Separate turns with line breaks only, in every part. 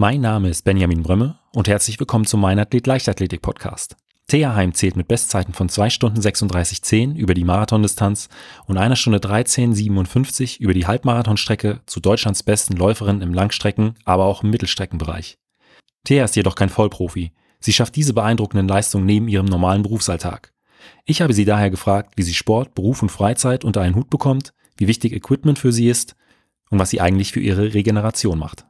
Mein Name ist Benjamin Brömme und herzlich willkommen zum Mein Athlet Leichtathletik Podcast. Thea Heim zählt mit Bestzeiten von 2 Stunden 36,10 über die Marathondistanz und einer Stunde 13,57 über die Halbmarathonstrecke zu Deutschlands besten Läuferin im Langstrecken, aber auch im Mittelstreckenbereich. Thea ist jedoch kein Vollprofi. Sie schafft diese beeindruckenden Leistungen neben ihrem normalen Berufsalltag. Ich habe sie daher gefragt, wie sie Sport, Beruf und Freizeit unter einen Hut bekommt, wie wichtig Equipment für sie ist und was sie eigentlich für ihre Regeneration macht.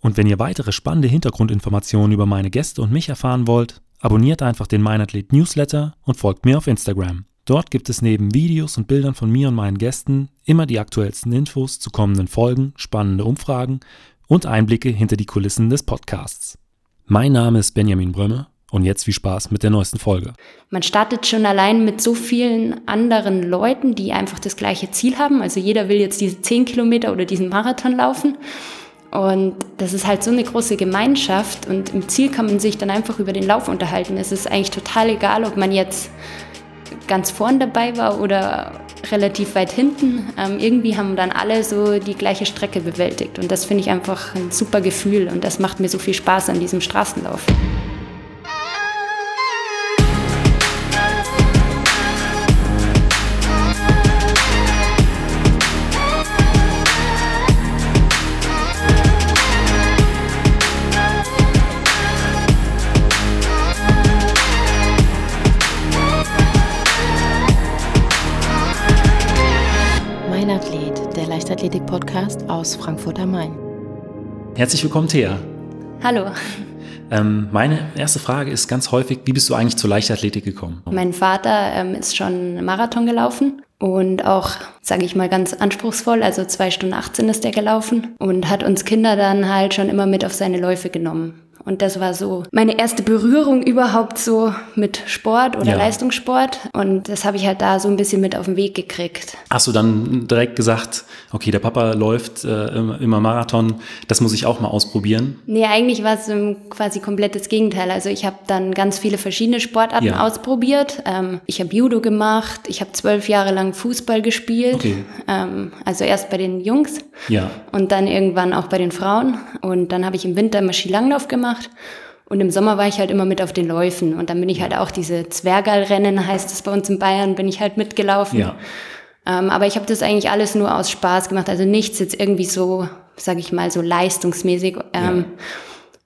Und wenn ihr weitere spannende Hintergrundinformationen über meine Gäste und mich erfahren wollt, abonniert einfach den Meinathlet Newsletter und folgt mir auf Instagram. Dort gibt es neben Videos und Bildern von mir und meinen Gästen immer die aktuellsten Infos zu kommenden Folgen, spannende Umfragen und Einblicke hinter die Kulissen des Podcasts. Mein Name ist Benjamin Brömme und jetzt viel Spaß mit der neuesten Folge.
Man startet schon allein mit so vielen anderen Leuten, die einfach das gleiche Ziel haben. Also jeder will jetzt diese 10 Kilometer oder diesen Marathon laufen. Und das ist halt so eine große Gemeinschaft und im Ziel kann man sich dann einfach über den Lauf unterhalten. Es ist eigentlich total egal, ob man jetzt ganz vorn dabei war oder relativ weit hinten. Ähm, irgendwie haben dann alle so die gleiche Strecke bewältigt und das finde ich einfach ein super Gefühl und das macht mir so viel Spaß an diesem Straßenlauf.
Leichtathletik-Podcast aus Frankfurt am Main.
Herzlich willkommen, Thea.
Hallo.
Ähm, meine erste Frage ist ganz häufig, wie bist du eigentlich zur Leichtathletik gekommen?
Mein Vater ähm, ist schon Marathon gelaufen und auch, sage ich mal, ganz anspruchsvoll. Also zwei Stunden 18 ist er gelaufen und hat uns Kinder dann halt schon immer mit auf seine Läufe genommen. Und das war so meine erste Berührung überhaupt so mit Sport oder ja. Leistungssport. Und das habe ich halt da so ein bisschen mit auf den Weg gekriegt.
Hast du dann direkt gesagt, okay, der Papa läuft äh, immer Marathon, das muss ich auch mal ausprobieren?
Nee, eigentlich war es quasi komplett das Gegenteil. Also ich habe dann ganz viele verschiedene Sportarten ja. ausprobiert. Ähm, ich habe Judo gemacht, ich habe zwölf Jahre lang Fußball gespielt. Okay. Ähm, also erst bei den Jungs ja. und dann irgendwann auch bei den Frauen. Und dann habe ich im Winter immer Skilanglauf gemacht gemacht. Und im Sommer war ich halt immer mit auf den Läufen. Und dann bin ich halt auch diese Zwergalrennen, heißt es bei uns in Bayern, bin ich halt mitgelaufen. Ja. Ähm, aber ich habe das eigentlich alles nur aus Spaß gemacht. Also nichts jetzt irgendwie so, sag ich mal, so leistungsmäßig. Ähm,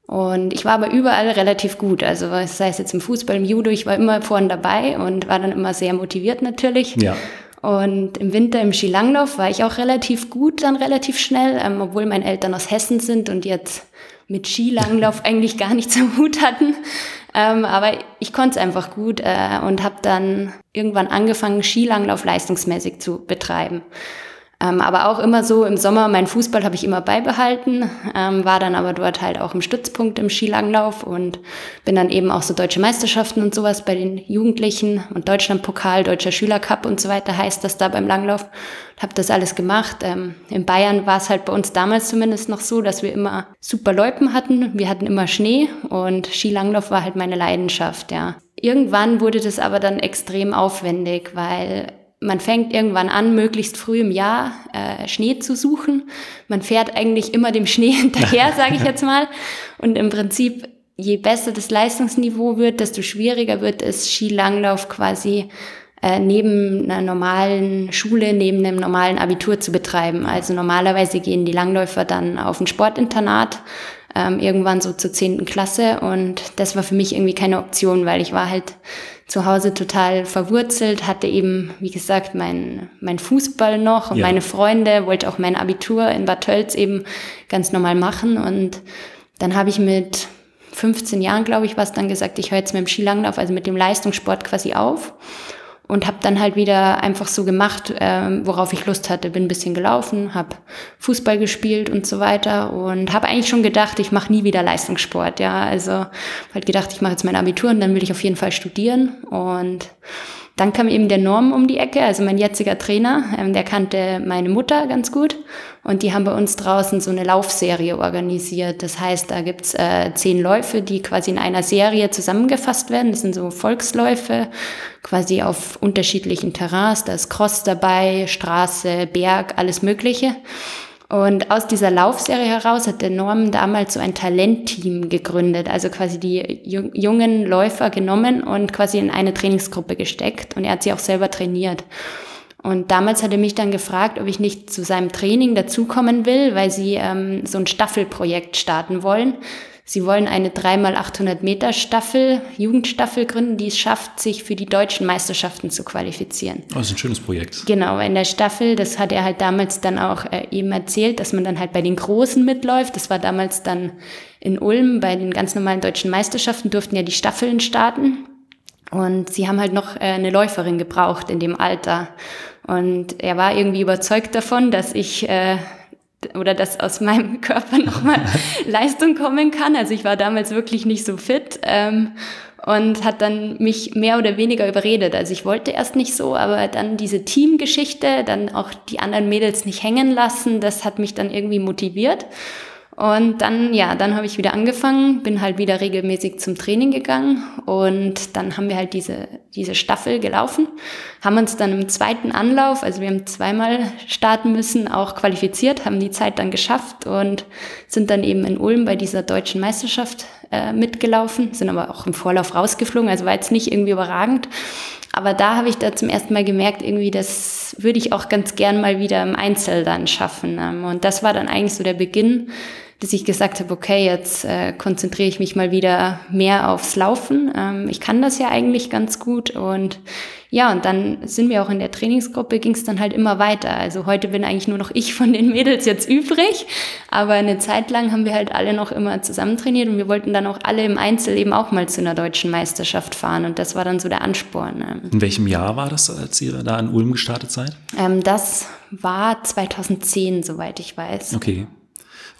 ja. Und ich war aber überall relativ gut. Also sei es jetzt im Fußball, im Judo, ich war immer vorne dabei und war dann immer sehr motiviert natürlich. Ja. Und im Winter im Skilanglauf war ich auch relativ gut, dann relativ schnell, ähm, obwohl meine Eltern aus Hessen sind und jetzt mit Skilanglauf eigentlich gar nichts am Hut hatten. Ähm, aber ich konnte es einfach gut äh, und habe dann irgendwann angefangen, Skilanglauf leistungsmäßig zu betreiben. Ähm, aber auch immer so im Sommer, mein Fußball habe ich immer beibehalten, ähm, war dann aber dort halt auch im Stützpunkt im Skilanglauf und bin dann eben auch so deutsche Meisterschaften und sowas bei den Jugendlichen und Deutschlandpokal, Deutscher Schülercup und so weiter heißt das da beim Langlauf. Habe das alles gemacht. Ähm, in Bayern war es halt bei uns damals zumindest noch so, dass wir immer super Loipen hatten. Wir hatten immer Schnee und Skilanglauf war halt meine Leidenschaft, ja. Irgendwann wurde das aber dann extrem aufwendig, weil man fängt irgendwann an, möglichst früh im Jahr äh, Schnee zu suchen. Man fährt eigentlich immer dem Schnee hinterher, sage ich jetzt mal. Und im Prinzip, je besser das Leistungsniveau wird, desto schwieriger wird es, Skilanglauf quasi äh, neben einer normalen Schule, neben einem normalen Abitur zu betreiben. Also normalerweise gehen die Langläufer dann auf ein Sportinternat, ähm, irgendwann so zur zehnten Klasse. Und das war für mich irgendwie keine Option, weil ich war halt zu Hause total verwurzelt, hatte eben, wie gesagt, mein, mein Fußball noch und ja. meine Freunde, wollte auch mein Abitur in Bad Tölz eben ganz normal machen. Und dann habe ich mit 15 Jahren, glaube ich, was dann gesagt, ich höre jetzt mit dem Skilanglauf, also mit dem Leistungssport quasi auf und habe dann halt wieder einfach so gemacht, ähm, worauf ich Lust hatte. Bin ein bisschen gelaufen, habe Fußball gespielt und so weiter und habe eigentlich schon gedacht, ich mache nie wieder Leistungssport. Ja, also halt gedacht, ich mache jetzt mein Abitur und dann will ich auf jeden Fall studieren und dann kam eben der Norm um die Ecke, also mein jetziger Trainer, ähm, der kannte meine Mutter ganz gut und die haben bei uns draußen so eine Laufserie organisiert. Das heißt, da gibt's äh, zehn Läufe, die quasi in einer Serie zusammengefasst werden. Das sind so Volksläufe, quasi auf unterschiedlichen Terrains. Da ist Cross dabei, Straße, Berg, alles Mögliche. Und aus dieser Laufserie heraus hat der Norm damals so ein Talentteam gegründet, also quasi die jungen Läufer genommen und quasi in eine Trainingsgruppe gesteckt. Und er hat sie auch selber trainiert. Und damals hat er mich dann gefragt, ob ich nicht zu seinem Training dazukommen will, weil sie ähm, so ein Staffelprojekt starten wollen. Sie wollen eine 3x800 Meter Staffel, Jugendstaffel gründen, die es schafft, sich für die deutschen Meisterschaften zu qualifizieren.
Oh, das ist ein schönes Projekt.
Genau, in der Staffel, das hat er halt damals dann auch äh, eben erzählt, dass man dann halt bei den Großen mitläuft. Das war damals dann in Ulm, bei den ganz normalen deutschen Meisterschaften durften ja die Staffeln starten. Und sie haben halt noch äh, eine Läuferin gebraucht in dem Alter. Und er war irgendwie überzeugt davon, dass ich äh, oder dass aus meinem Körper nochmal Leistung kommen kann. Also ich war damals wirklich nicht so fit ähm, und hat dann mich mehr oder weniger überredet. Also ich wollte erst nicht so, aber dann diese Teamgeschichte, dann auch die anderen Mädels nicht hängen lassen, das hat mich dann irgendwie motiviert. Und dann, ja, dann habe ich wieder angefangen, bin halt wieder regelmäßig zum Training gegangen und dann haben wir halt diese, diese Staffel gelaufen, haben uns dann im zweiten Anlauf, also wir haben zweimal starten müssen, auch qualifiziert, haben die Zeit dann geschafft und sind dann eben in Ulm bei dieser deutschen Meisterschaft äh, mitgelaufen, sind aber auch im Vorlauf rausgeflogen, also war jetzt nicht irgendwie überragend. Aber da habe ich da zum ersten Mal gemerkt, irgendwie, das würde ich auch ganz gern mal wieder im Einzel dann schaffen. Ähm, und das war dann eigentlich so der Beginn bis ich gesagt habe, okay, jetzt äh, konzentriere ich mich mal wieder mehr aufs Laufen. Ähm, ich kann das ja eigentlich ganz gut und ja, und dann sind wir auch in der Trainingsgruppe, ging es dann halt immer weiter. Also heute bin eigentlich nur noch ich von den Mädels jetzt übrig, aber eine Zeit lang haben wir halt alle noch immer zusammen trainiert und wir wollten dann auch alle im Einzel eben auch mal zu einer deutschen Meisterschaft fahren und das war dann so der Ansporn.
Ähm. In welchem Jahr war das, als ihr da in Ulm gestartet seid?
Ähm, das war 2010, soweit ich weiß.
Okay.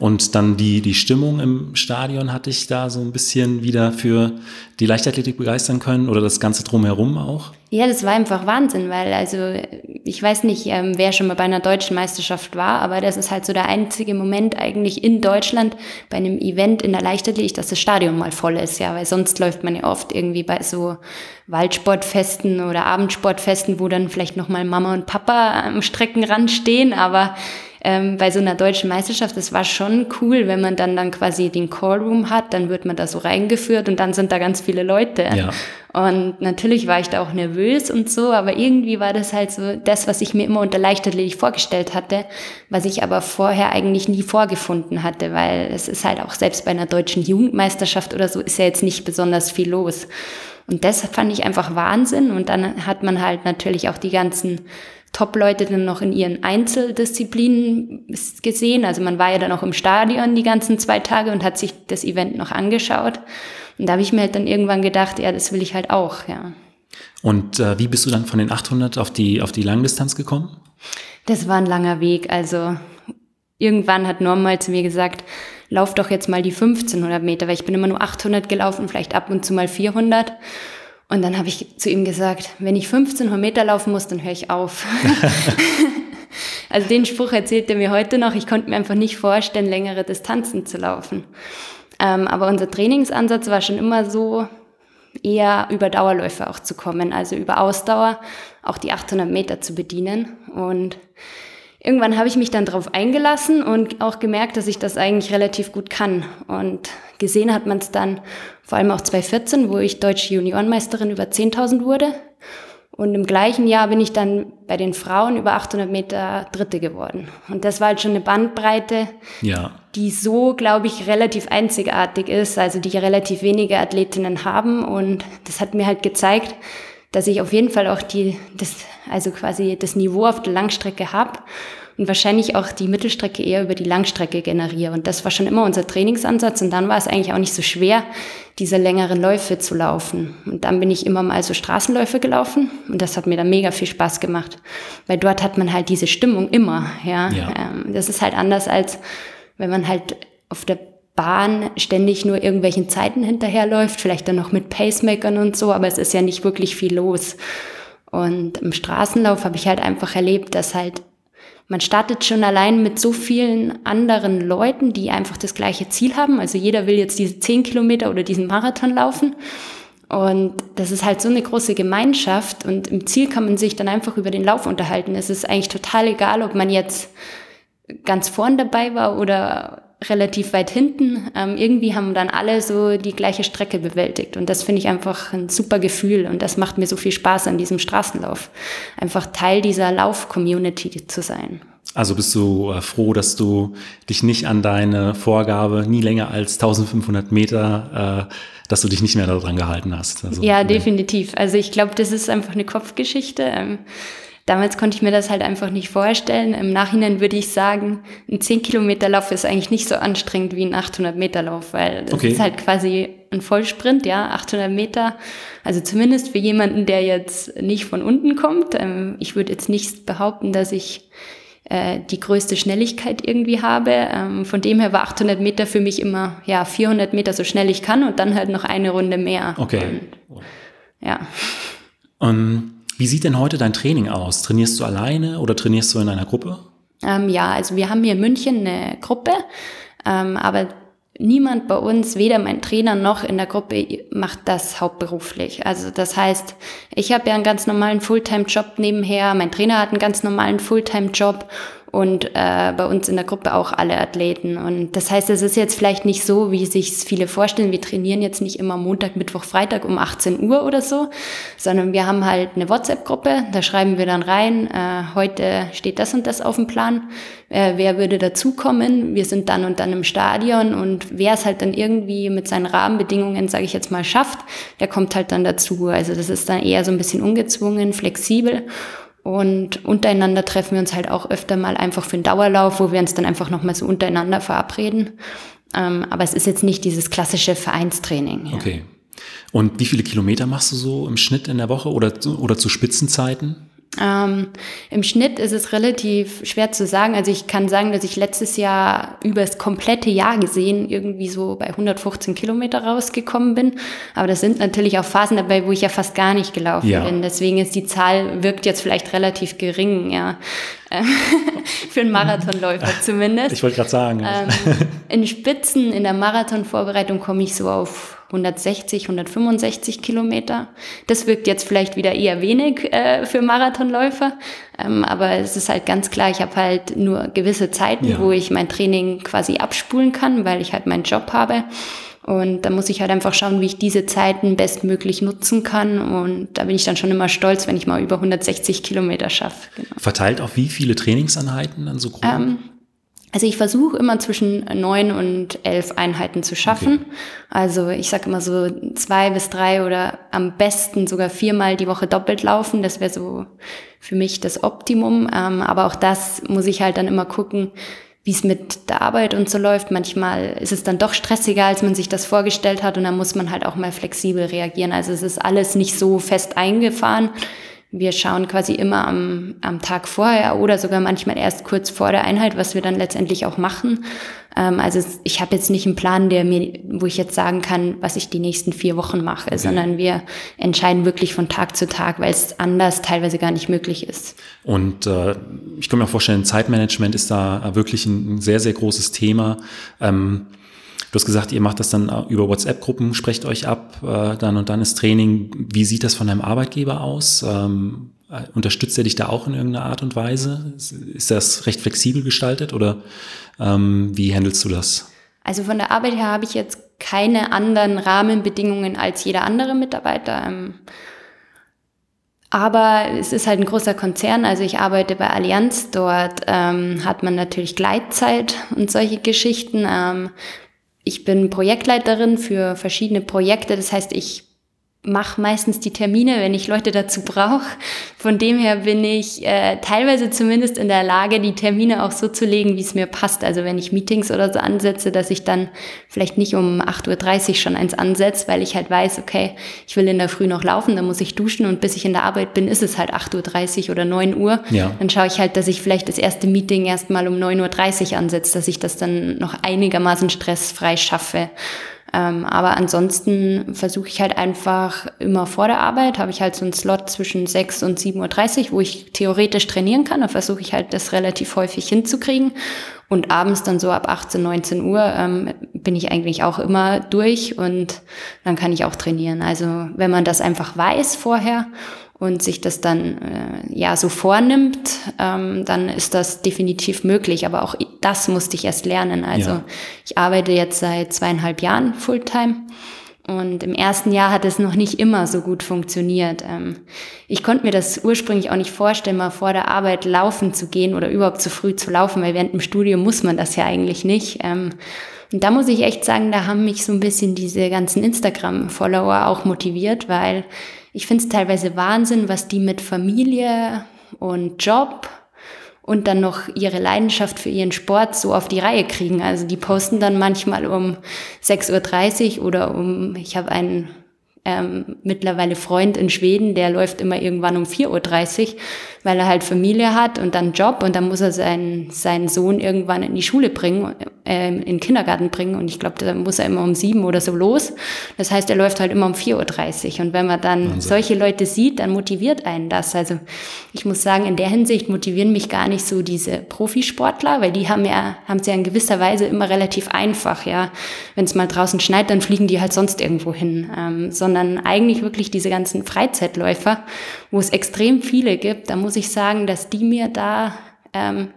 Und dann die, die Stimmung im Stadion hatte ich da so ein bisschen wieder für die Leichtathletik begeistern können oder das Ganze drumherum auch?
Ja, das war einfach Wahnsinn, weil also ich weiß nicht, ähm, wer schon mal bei einer deutschen Meisterschaft war, aber das ist halt so der einzige Moment eigentlich in Deutschland bei einem Event in der Leichtathletik, dass das Stadion mal voll ist, ja, weil sonst läuft man ja oft irgendwie bei so Waldsportfesten oder Abendsportfesten, wo dann vielleicht noch mal Mama und Papa am Streckenrand stehen, aber ähm, bei so einer deutschen Meisterschaft, das war schon cool, wenn man dann dann quasi den Callroom hat, dann wird man da so reingeführt und dann sind da ganz viele Leute. Ja. Und natürlich war ich da auch nervös und so, aber irgendwie war das halt so das, was ich mir immer unter Leichtathletik vorgestellt hatte, was ich aber vorher eigentlich nie vorgefunden hatte, weil es ist halt auch selbst bei einer deutschen Jugendmeisterschaft oder so ist ja jetzt nicht besonders viel los. Und das fand ich einfach Wahnsinn. Und dann hat man halt natürlich auch die ganzen Top-Leute dann noch in ihren Einzeldisziplinen gesehen. Also man war ja dann auch im Stadion die ganzen zwei Tage und hat sich das Event noch angeschaut. Und da habe ich mir halt dann irgendwann gedacht, ja, das will ich halt auch, ja.
Und äh, wie bist du dann von den 800 auf die, auf die Langdistanz gekommen?
Das war ein langer Weg. Also irgendwann hat Norm mal zu mir gesagt, lauf doch jetzt mal die 1500 Meter, weil ich bin immer nur 800 gelaufen, vielleicht ab und zu mal 400. Und dann habe ich zu ihm gesagt, wenn ich 1500 Meter laufen muss, dann höre ich auf. also den Spruch erzählt er mir heute noch. Ich konnte mir einfach nicht vorstellen, längere Distanzen zu laufen. Ähm, aber unser Trainingsansatz war schon immer so, eher über Dauerläufe auch zu kommen, also über Ausdauer auch die 800 Meter zu bedienen. Und irgendwann habe ich mich dann darauf eingelassen und auch gemerkt, dass ich das eigentlich relativ gut kann. Und gesehen hat man es dann vor allem auch 2014, wo ich deutsche Juniorenmeisterin über 10.000 wurde. Und im gleichen Jahr bin ich dann bei den Frauen über 800 Meter Dritte geworden. Und das war halt schon eine Bandbreite, ja. die so, glaube ich, relativ einzigartig ist, also die relativ wenige Athletinnen haben. Und das hat mir halt gezeigt, dass ich auf jeden Fall auch die, das, also quasi das Niveau auf der Langstrecke habe und wahrscheinlich auch die Mittelstrecke eher über die Langstrecke generiere. Und das war schon immer unser Trainingsansatz. Und dann war es eigentlich auch nicht so schwer, diese längeren Läufe zu laufen. Und dann bin ich immer mal so Straßenläufe gelaufen und das hat mir dann mega viel Spaß gemacht, weil dort hat man halt diese Stimmung immer. Ja, ja. Ähm, das ist halt anders als wenn man halt auf der Bahn ständig nur irgendwelchen Zeiten hinterherläuft, vielleicht dann noch mit Pacemakern und so, aber es ist ja nicht wirklich viel los. Und im Straßenlauf habe ich halt einfach erlebt, dass halt man startet schon allein mit so vielen anderen Leuten, die einfach das gleiche Ziel haben. Also jeder will jetzt diese 10 Kilometer oder diesen Marathon laufen. Und das ist halt so eine große Gemeinschaft und im Ziel kann man sich dann einfach über den Lauf unterhalten. Es ist eigentlich total egal, ob man jetzt ganz vorn dabei war oder relativ weit hinten. Ähm, irgendwie haben dann alle so die gleiche Strecke bewältigt. Und das finde ich einfach ein super Gefühl. Und das macht mir so viel Spaß an diesem Straßenlauf. Einfach Teil dieser Lauf-Community zu sein.
Also bist du äh, froh, dass du dich nicht an deine Vorgabe nie länger als 1500 Meter, äh, dass du dich nicht mehr daran gehalten hast.
Also, ja, definitiv. Also ich glaube, das ist einfach eine Kopfgeschichte. Ähm, Damals konnte ich mir das halt einfach nicht vorstellen. Im Nachhinein würde ich sagen, ein 10 Kilometer Lauf ist eigentlich nicht so anstrengend wie ein 800 Meter Lauf, weil das okay. ist halt quasi ein Vollsprint, ja, 800 Meter. Also zumindest für jemanden, der jetzt nicht von unten kommt. Ähm, ich würde jetzt nicht behaupten, dass ich äh, die größte Schnelligkeit irgendwie habe. Ähm, von dem her war 800 Meter für mich immer, ja, 400 Meter so schnell ich kann und dann halt noch eine Runde mehr.
Okay.
Und, ja.
Um wie sieht denn heute dein Training aus? Trainierst du alleine oder trainierst du in einer Gruppe?
Ähm, ja, also wir haben hier in München eine Gruppe, ähm, aber niemand bei uns, weder mein Trainer noch in der Gruppe, macht das hauptberuflich. Also das heißt, ich habe ja einen ganz normalen Fulltime-Job nebenher, mein Trainer hat einen ganz normalen Fulltime-Job und äh, bei uns in der Gruppe auch alle Athleten. Und das heißt, es ist jetzt vielleicht nicht so, wie sich viele vorstellen. Wir trainieren jetzt nicht immer Montag, Mittwoch, Freitag um 18 Uhr oder so, sondern wir haben halt eine WhatsApp-Gruppe. Da schreiben wir dann rein, äh, heute steht das und das auf dem Plan. Äh, wer würde dazukommen? Wir sind dann und dann im Stadion und wer es halt dann irgendwie mit seinen Rahmenbedingungen, sage ich jetzt mal, schafft, der kommt halt dann dazu. Also das ist dann eher so ein bisschen ungezwungen, flexibel. Und untereinander treffen wir uns halt auch öfter mal einfach für einen Dauerlauf, wo wir uns dann einfach nochmal so untereinander verabreden. Ähm, aber es ist jetzt nicht dieses klassische Vereinstraining.
Ja. Okay. Und wie viele Kilometer machst du so im Schnitt in der Woche oder, oder zu Spitzenzeiten?
Ähm, Im Schnitt ist es relativ schwer zu sagen. Also ich kann sagen, dass ich letztes Jahr über das komplette Jahr gesehen irgendwie so bei 115 Kilometer rausgekommen bin. Aber das sind natürlich auch Phasen dabei, wo ich ja fast gar nicht gelaufen ja. bin. Deswegen ist die Zahl wirkt jetzt vielleicht relativ gering, ja. Für einen Marathonläufer zumindest.
Ich wollte gerade sagen. Ähm,
in Spitzen in der Marathonvorbereitung komme ich so auf 160, 165 Kilometer. Das wirkt jetzt vielleicht wieder eher wenig äh, für Marathonläufer, ähm, aber es ist halt ganz klar, ich habe halt nur gewisse Zeiten, ja. wo ich mein Training quasi abspulen kann, weil ich halt meinen Job habe. Und da muss ich halt einfach schauen, wie ich diese Zeiten bestmöglich nutzen kann. Und da bin ich dann schon immer stolz, wenn ich mal über 160 Kilometer schaffe.
Genau. Verteilt auf wie viele Trainingseinheiten dann so grob? Ähm,
also ich versuche immer zwischen neun und elf Einheiten zu schaffen. Okay. Also ich sage immer so zwei bis drei oder am besten sogar viermal die Woche doppelt laufen. Das wäre so für mich das Optimum. Ähm, aber auch das muss ich halt dann immer gucken, wie es mit der Arbeit und so läuft. Manchmal ist es dann doch stressiger, als man sich das vorgestellt hat und dann muss man halt auch mal flexibel reagieren. Also es ist alles nicht so fest eingefahren. Wir schauen quasi immer am, am Tag vorher oder sogar manchmal erst kurz vor der Einheit, was wir dann letztendlich auch machen. Ähm, also ich habe jetzt nicht einen Plan, der mir, wo ich jetzt sagen kann, was ich die nächsten vier Wochen mache, okay. sondern wir entscheiden wirklich von Tag zu Tag, weil es anders teilweise gar nicht möglich ist.
Und äh, ich kann mir auch vorstellen, Zeitmanagement ist da wirklich ein, ein sehr, sehr großes Thema. Ähm, Du hast gesagt, ihr macht das dann über WhatsApp-Gruppen, sprecht euch ab, äh, dann und dann ist Training. Wie sieht das von deinem Arbeitgeber aus? Ähm, äh, unterstützt er dich da auch in irgendeiner Art und Weise? Ist das recht flexibel gestaltet oder ähm, wie handelst du das?
Also von der Arbeit her habe ich jetzt keine anderen Rahmenbedingungen als jeder andere Mitarbeiter. Ähm, aber es ist halt ein großer Konzern, also ich arbeite bei Allianz, dort ähm, hat man natürlich Gleitzeit und solche Geschichten. Ähm, ich bin Projektleiterin für verschiedene Projekte. Das heißt, ich mache meistens die Termine, wenn ich Leute dazu brauche. Von dem her bin ich äh, teilweise zumindest in der Lage, die Termine auch so zu legen, wie es mir passt. Also wenn ich Meetings oder so ansetze, dass ich dann vielleicht nicht um 8.30 Uhr schon eins ansetze, weil ich halt weiß, okay, ich will in der Früh noch laufen, dann muss ich duschen und bis ich in der Arbeit bin, ist es halt 8.30 Uhr oder 9 Uhr. Ja. Dann schaue ich halt, dass ich vielleicht das erste Meeting erst mal um 9.30 Uhr ansetze, dass ich das dann noch einigermaßen stressfrei schaffe. Ähm, aber ansonsten versuche ich halt einfach immer vor der Arbeit, habe ich halt so einen Slot zwischen 6 und 7.30 Uhr, wo ich theoretisch trainieren kann. Da versuche ich halt das relativ häufig hinzukriegen. Und abends dann so ab 18, 19 Uhr ähm, bin ich eigentlich auch immer durch und dann kann ich auch trainieren. Also wenn man das einfach weiß vorher und sich das dann äh, ja so vornimmt, ähm, dann ist das definitiv möglich. Aber auch das musste ich erst lernen. Also ja. ich arbeite jetzt seit zweieinhalb Jahren Fulltime. Und im ersten Jahr hat es noch nicht immer so gut funktioniert. Ähm, ich konnte mir das ursprünglich auch nicht vorstellen, mal vor der Arbeit laufen zu gehen oder überhaupt zu früh zu laufen, weil während dem Studium muss man das ja eigentlich nicht. Ähm, und da muss ich echt sagen, da haben mich so ein bisschen diese ganzen Instagram-Follower auch motiviert, weil ich finde es teilweise Wahnsinn, was die mit Familie und Job und dann noch ihre Leidenschaft für ihren Sport so auf die Reihe kriegen. Also die posten dann manchmal um 6.30 Uhr oder um, ich habe einen ähm, mittlerweile Freund in Schweden, der läuft immer irgendwann um 4.30 Uhr, weil er halt Familie hat und dann Job und dann muss er seinen, seinen Sohn irgendwann in die Schule bringen, äh, in den Kindergarten bringen und ich glaube, da muss er immer um sieben oder so los. Das heißt, er läuft halt immer um 4.30 Uhr und wenn man dann Wahnsinn. solche Leute sieht, dann motiviert einen das. Also ich muss sagen, in der Hinsicht motivieren mich gar nicht so diese Profisportler, weil die haben ja, haben es ja in gewisser Weise immer relativ einfach, ja. Wenn es mal draußen schneit, dann fliegen die halt sonst irgendwo hin, ähm, sondern eigentlich wirklich diese ganzen Freizeitläufer, wo es extrem viele gibt. Da muss ich sagen, dass die mir da ähm,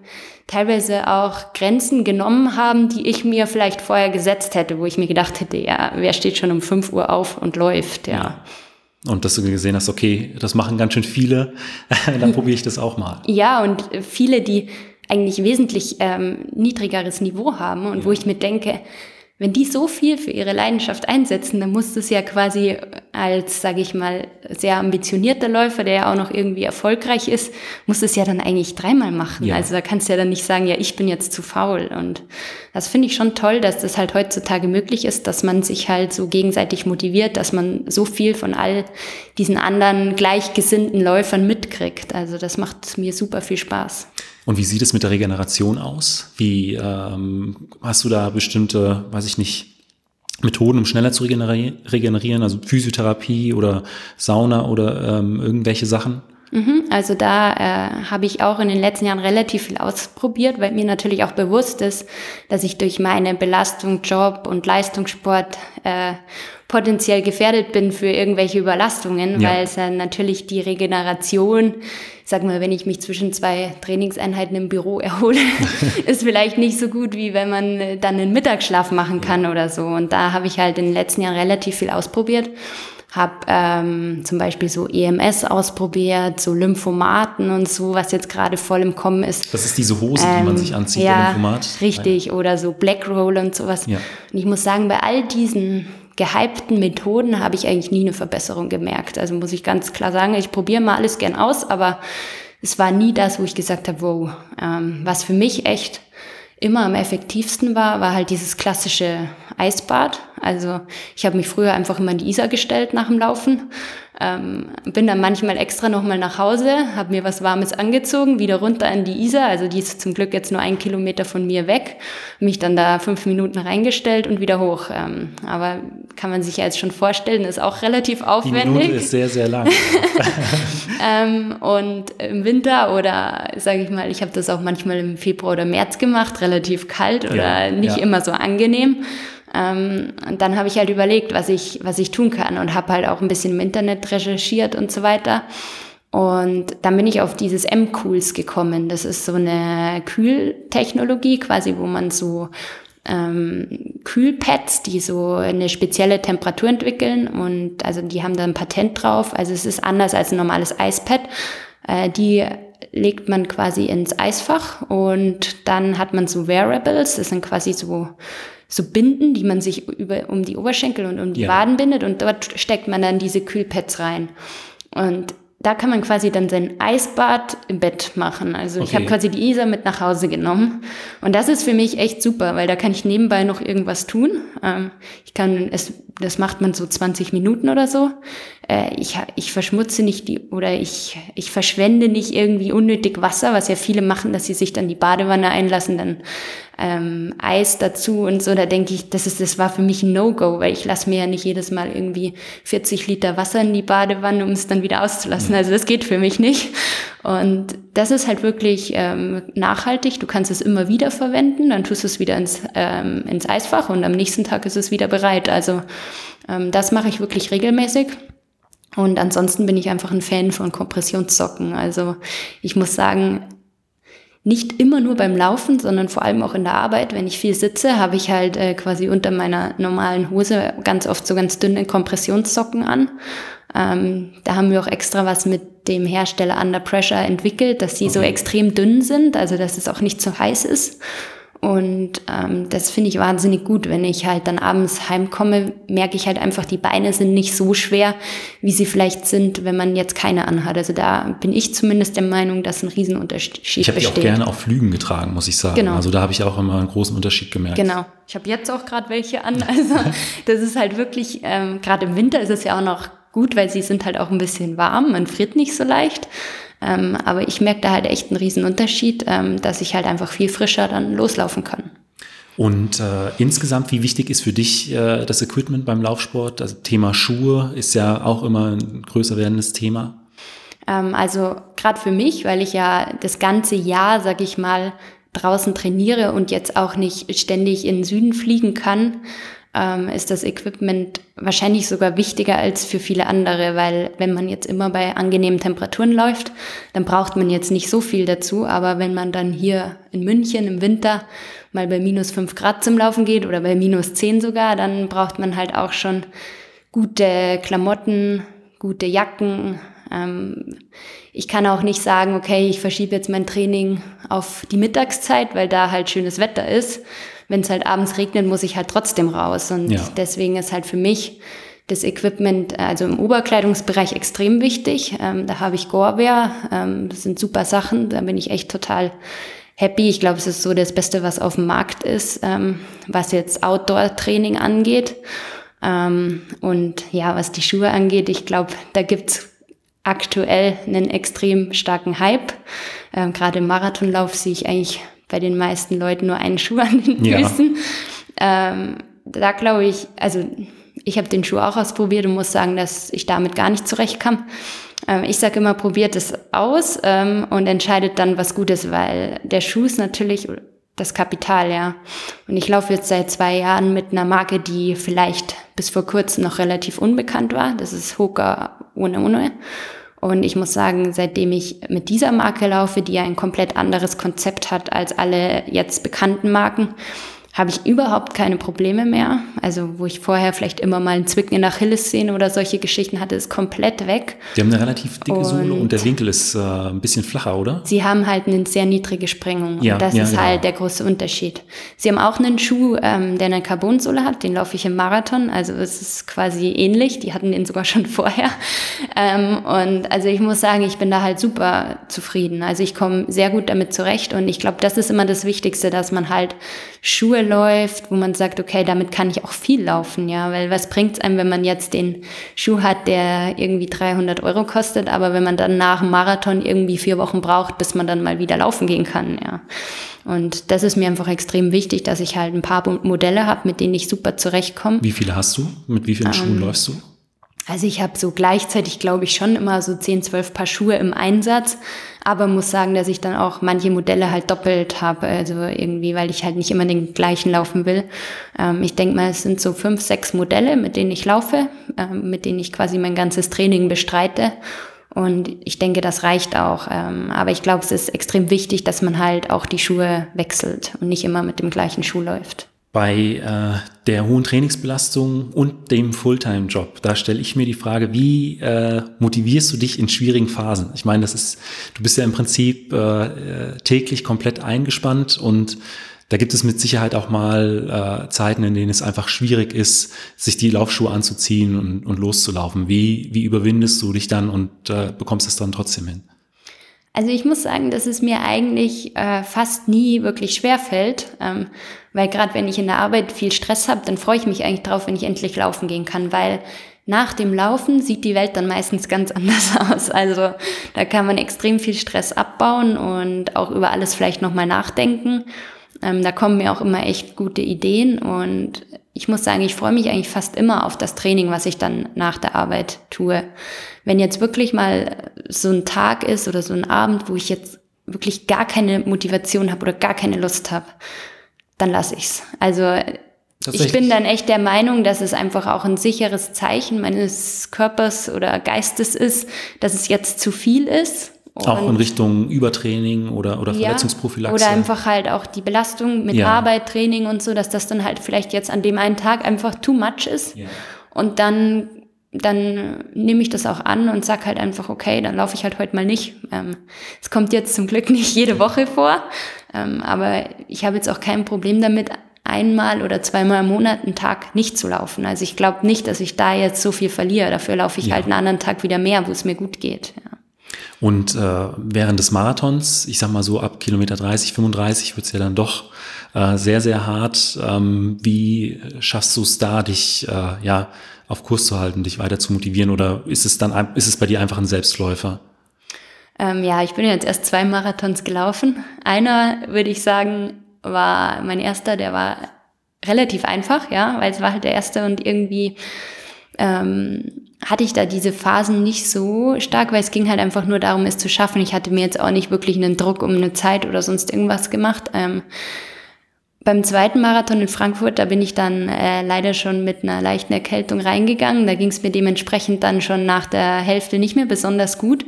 teilweise auch Grenzen genommen haben, die ich mir vielleicht vorher gesetzt hätte, wo ich mir gedacht hätte, ja, wer steht schon um 5 Uhr auf und läuft, ja. ja.
Und dass du gesehen hast, okay, das machen ganz schön viele, dann probiere ich das auch mal.
Ja, und viele, die eigentlich wesentlich ähm, niedrigeres Niveau haben und ja. wo ich mir denke, wenn die so viel für ihre Leidenschaft einsetzen, dann muss das ja quasi als, sage ich mal, sehr ambitionierter Läufer, der ja auch noch irgendwie erfolgreich ist, muss das ja dann eigentlich dreimal machen. Ja. Also da kannst du ja dann nicht sagen, ja, ich bin jetzt zu faul. Und das finde ich schon toll, dass das halt heutzutage möglich ist, dass man sich halt so gegenseitig motiviert, dass man so viel von all diesen anderen gleichgesinnten Läufern mitkriegt. Also das macht mir super viel Spaß.
Und wie sieht es mit der Regeneration aus? Wie ähm, hast du da bestimmte, weiß ich nicht, Methoden, um schneller zu regenerieren, also Physiotherapie oder Sauna oder ähm, irgendwelche Sachen?
Mhm, also da äh, habe ich auch in den letzten Jahren relativ viel ausprobiert, weil mir natürlich auch bewusst ist, dass ich durch meine Belastung, Job und Leistungssport äh, potenziell gefährdet bin für irgendwelche Überlastungen, ja. weil es ja natürlich die Regeneration, sag mal, wenn ich mich zwischen zwei Trainingseinheiten im Büro erhole, ist vielleicht nicht so gut, wie wenn man äh, dann einen Mittagsschlaf machen kann oder so. Und da habe ich halt in den letzten Jahren relativ viel ausprobiert habe ähm, zum Beispiel so EMS ausprobiert, so Lymphomaten und so, was jetzt gerade voll im Kommen ist.
Das ist diese Hose, ähm, die man ähm, sich anzieht,
ja, der Lymphomat. Richtig, oder so Black Roll und sowas. Ja. Und ich muss sagen, bei all diesen gehypten Methoden habe ich eigentlich nie eine Verbesserung gemerkt. Also muss ich ganz klar sagen, ich probiere mal alles gern aus, aber es war nie das, wo ich gesagt habe, wow, ähm, was für mich echt immer am effektivsten war, war halt dieses klassische Eisbad. Also ich habe mich früher einfach immer in die Isar gestellt nach dem Laufen ähm, bin dann manchmal extra nochmal nach Hause, habe mir was Warmes angezogen, wieder runter an die Isar, also die ist zum Glück jetzt nur ein Kilometer von mir weg, mich dann da fünf Minuten reingestellt und wieder hoch. Ähm, aber kann man sich ja jetzt schon vorstellen, ist auch relativ aufwendig. Die
Minute ist sehr, sehr lang.
ähm, und im Winter oder sage ich mal, ich habe das auch manchmal im Februar oder März gemacht, relativ kalt oder ja, nicht ja. immer so angenehm. Ähm, und dann habe ich halt überlegt, was ich, was ich tun kann und habe halt auch ein bisschen im Internet recherchiert und so weiter. Und dann bin ich auf dieses M-Cools gekommen. Das ist so eine Kühltechnologie, quasi, wo man so ähm, Kühlpads, die so eine spezielle Temperatur entwickeln und also die haben da ein Patent drauf. Also es ist anders als ein normales Eispad. Äh, die legt man quasi ins Eisfach und dann hat man so Wearables, das sind quasi so so Binden, die man sich über, um die Oberschenkel und um die ja. Waden bindet und dort steckt man dann diese Kühlpads rein. Und da kann man quasi dann sein Eisbad im Bett machen. Also okay. ich habe quasi die Isa mit nach Hause genommen. Und das ist für mich echt super, weil da kann ich nebenbei noch irgendwas tun. Ähm, ich kann es, das macht man so 20 Minuten oder so. Äh, ich, ich verschmutze nicht die, oder ich, ich verschwende nicht irgendwie unnötig Wasser, was ja viele machen, dass sie sich dann die Badewanne einlassen, dann ähm, Eis dazu und so, da denke ich, das ist, das war für mich ein No-Go, weil ich lasse mir ja nicht jedes Mal irgendwie 40 Liter Wasser in die Badewanne, um es dann wieder auszulassen. Also das geht für mich nicht. Und das ist halt wirklich ähm, nachhaltig. Du kannst es immer wieder verwenden, dann tust du es wieder ins, ähm, ins Eisfach und am nächsten Tag ist es wieder bereit. Also ähm, das mache ich wirklich regelmäßig. Und ansonsten bin ich einfach ein Fan von Kompressionssocken. Also ich muss sagen, nicht immer nur beim Laufen, sondern vor allem auch in der Arbeit. Wenn ich viel sitze, habe ich halt äh, quasi unter meiner normalen Hose ganz oft so ganz dünne Kompressionssocken an. Ähm, da haben wir auch extra was mit dem Hersteller Under Pressure entwickelt, dass sie okay. so extrem dünn sind, also dass es auch nicht zu heiß ist. Und ähm, das finde ich wahnsinnig gut. Wenn ich halt dann abends heimkomme, merke ich halt einfach, die Beine sind nicht so schwer, wie sie vielleicht sind, wenn man jetzt keine anhat. Also da bin ich zumindest der Meinung, dass ein Riesenunterschied besteht.
Ich habe die auch gerne auf Flügen getragen, muss ich sagen. Genau. Also da habe ich auch immer einen großen Unterschied gemerkt.
Genau. Ich habe jetzt auch gerade welche an. Also das ist halt wirklich, ähm, gerade im Winter ist es ja auch noch gut, weil sie sind halt auch ein bisschen warm. Man friert nicht so leicht. Ähm, aber ich merke da halt echt einen riesen Unterschied, ähm, dass ich halt einfach viel frischer dann loslaufen kann.
Und äh, insgesamt, wie wichtig ist für dich äh, das Equipment beim Laufsport? Das Thema Schuhe ist ja auch immer ein größer werdendes Thema.
Ähm, also gerade für mich, weil ich ja das ganze Jahr, sag ich mal, draußen trainiere und jetzt auch nicht ständig in den Süden fliegen kann, ähm, ist das Equipment wahrscheinlich sogar wichtiger als für viele andere, weil wenn man jetzt immer bei angenehmen Temperaturen läuft, dann braucht man jetzt nicht so viel dazu. Aber wenn man dann hier in München im Winter mal bei minus fünf Grad zum Laufen geht oder bei minus zehn sogar, dann braucht man halt auch schon gute Klamotten, gute Jacken. Ähm, ich kann auch nicht sagen, okay, ich verschiebe jetzt mein Training auf die Mittagszeit, weil da halt schönes Wetter ist wenn es halt abends regnet, muss ich halt trotzdem raus. Und ja. deswegen ist halt für mich das Equipment, also im Oberkleidungsbereich extrem wichtig. Ähm, da habe ich Gorewear, ähm, das sind super Sachen, da bin ich echt total happy. Ich glaube, es ist so das Beste, was auf dem Markt ist, ähm, was jetzt Outdoor-Training angeht. Ähm, und ja, was die Schuhe angeht, ich glaube, da gibt's aktuell einen extrem starken Hype. Ähm, Gerade im Marathonlauf sehe ich eigentlich bei den meisten Leuten nur einen Schuh an den Füßen. Ja. Ähm, da glaube ich, also ich habe den Schuh auch ausprobiert und muss sagen, dass ich damit gar nicht zurechtkam. Ähm, ich sage immer, probiert es aus ähm, und entscheidet dann, was gut ist, weil der Schuh ist natürlich das Kapital, ja. Und ich laufe jetzt seit zwei Jahren mit einer Marke, die vielleicht bis vor kurzem noch relativ unbekannt war. Das ist Hoka ohne ohne. Und ich muss sagen, seitdem ich mit dieser Marke laufe, die ja ein komplett anderes Konzept hat als alle jetzt bekannten Marken, habe ich überhaupt keine Probleme mehr. Also wo ich vorher vielleicht immer mal ein Zwicken in der Achillessehne oder solche Geschichten hatte, ist komplett weg.
Die haben eine relativ dicke und Sohle und der Winkel ist äh, ein bisschen flacher, oder?
Sie haben halt eine sehr niedrige Sprengung. Ja, und das ja, ist genau. halt der große Unterschied. Sie haben auch einen Schuh, ähm, der eine Carbonsohle hat, den laufe ich im Marathon. Also es ist quasi ähnlich. Die hatten den sogar schon vorher. Ähm, und also ich muss sagen, ich bin da halt super zufrieden. Also ich komme sehr gut damit zurecht und ich glaube, das ist immer das Wichtigste, dass man halt Schuhe läuft, wo man sagt, okay, damit kann ich auch viel laufen, ja, weil was bringt's einem, wenn man jetzt den Schuh hat, der irgendwie 300 Euro kostet, aber wenn man dann nach dem Marathon irgendwie vier Wochen braucht, bis man dann mal wieder laufen gehen kann, ja. Und das ist mir einfach extrem wichtig, dass ich halt ein paar Modelle habe, mit denen ich super zurechtkomme.
Wie viele hast du? Mit wie vielen ähm, Schuhen läufst du?
Also ich habe so gleichzeitig, glaube ich, schon immer so 10, 12 Paar Schuhe im Einsatz, aber muss sagen, dass ich dann auch manche Modelle halt doppelt habe, also irgendwie, weil ich halt nicht immer den gleichen laufen will. Ähm, ich denke mal, es sind so fünf, sechs Modelle, mit denen ich laufe, ähm, mit denen ich quasi mein ganzes Training bestreite. Und ich denke, das reicht auch. Ähm, aber ich glaube, es ist extrem wichtig, dass man halt auch die Schuhe wechselt und nicht immer mit dem gleichen Schuh läuft
bei äh, der hohen Trainingsbelastung und dem Fulltime-Job, da stelle ich mir die Frage, wie äh, motivierst du dich in schwierigen Phasen? Ich meine, das ist, du bist ja im Prinzip äh, täglich komplett eingespannt und da gibt es mit Sicherheit auch mal äh, Zeiten, in denen es einfach schwierig ist, sich die Laufschuhe anzuziehen und, und loszulaufen. Wie, wie überwindest du dich dann und äh, bekommst es dann trotzdem hin?
Also ich muss sagen, dass es mir eigentlich äh, fast nie wirklich schwer fällt, ähm, weil gerade wenn ich in der Arbeit viel Stress habe, dann freue ich mich eigentlich drauf, wenn ich endlich laufen gehen kann, weil nach dem Laufen sieht die Welt dann meistens ganz anders aus. Also da kann man extrem viel Stress abbauen und auch über alles vielleicht nochmal nachdenken. Ähm, da kommen mir auch immer echt gute Ideen und ich muss sagen, ich freue mich eigentlich fast immer auf das Training, was ich dann nach der Arbeit tue. Wenn jetzt wirklich mal so ein Tag ist oder so ein Abend, wo ich jetzt wirklich gar keine Motivation habe oder gar keine Lust habe, dann lasse ich's. Also ich bin dann echt der Meinung, dass es einfach auch ein sicheres Zeichen meines Körpers oder Geistes ist, dass es jetzt zu viel ist.
Und auch in Richtung Übertraining oder, oder ja, Verletzungsprophylaxe.
Oder einfach halt auch die Belastung mit ja. Arbeit, Training und so, dass das dann halt vielleicht jetzt an dem einen Tag einfach too much ist. Ja. Und dann, dann nehme ich das auch an und sag halt einfach, okay, dann laufe ich halt heute mal nicht. Ähm, es ähm, kommt jetzt zum Glück nicht jede Woche vor, ähm, aber ich habe jetzt auch kein Problem damit, einmal oder zweimal im Monat einen Tag nicht zu laufen. Also ich glaube nicht, dass ich da jetzt so viel verliere. Dafür laufe ich ja. halt einen anderen Tag wieder mehr, wo es mir gut geht. Ja.
Und äh, während des Marathons, ich sag mal so ab Kilometer 30, 35 wird's ja dann doch äh, sehr, sehr hart. Ähm, wie schaffst du es da, dich äh, ja auf Kurs zu halten, dich weiter zu motivieren? Oder ist es dann ist es bei dir einfach ein Selbstläufer?
Ähm, ja, ich bin jetzt erst zwei Marathons gelaufen. Einer, würde ich sagen, war mein erster, der war relativ einfach, ja, weil es war halt der erste und irgendwie ähm, hatte ich da diese Phasen nicht so stark, weil es ging halt einfach nur darum, es zu schaffen. Ich hatte mir jetzt auch nicht wirklich einen Druck um eine Zeit oder sonst irgendwas gemacht. Ähm, beim zweiten Marathon in Frankfurt, da bin ich dann äh, leider schon mit einer leichten Erkältung reingegangen. Da ging es mir dementsprechend dann schon nach der Hälfte nicht mehr besonders gut.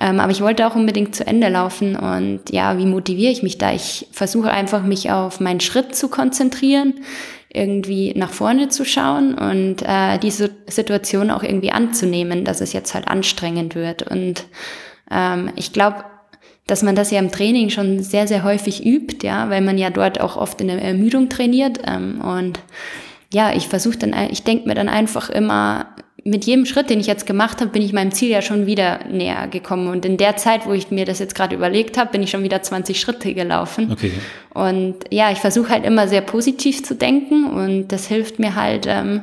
Ähm, aber ich wollte auch unbedingt zu Ende laufen. Und ja, wie motiviere ich mich da? Ich versuche einfach, mich auf meinen Schritt zu konzentrieren, irgendwie nach vorne zu schauen und äh, diese Situation auch irgendwie anzunehmen, dass es jetzt halt anstrengend wird. Und ähm, ich glaube, dass man das ja im Training schon sehr, sehr häufig übt, ja, weil man ja dort auch oft in der Ermüdung trainiert. Ähm, und ja, ich versuche dann, ich denke mir dann einfach immer, mit jedem Schritt, den ich jetzt gemacht habe, bin ich meinem Ziel ja schon wieder näher gekommen. Und in der Zeit, wo ich mir das jetzt gerade überlegt habe, bin ich schon wieder 20 Schritte gelaufen. Okay. Und ja, ich versuche halt immer sehr positiv zu denken und das hilft mir halt, ähm,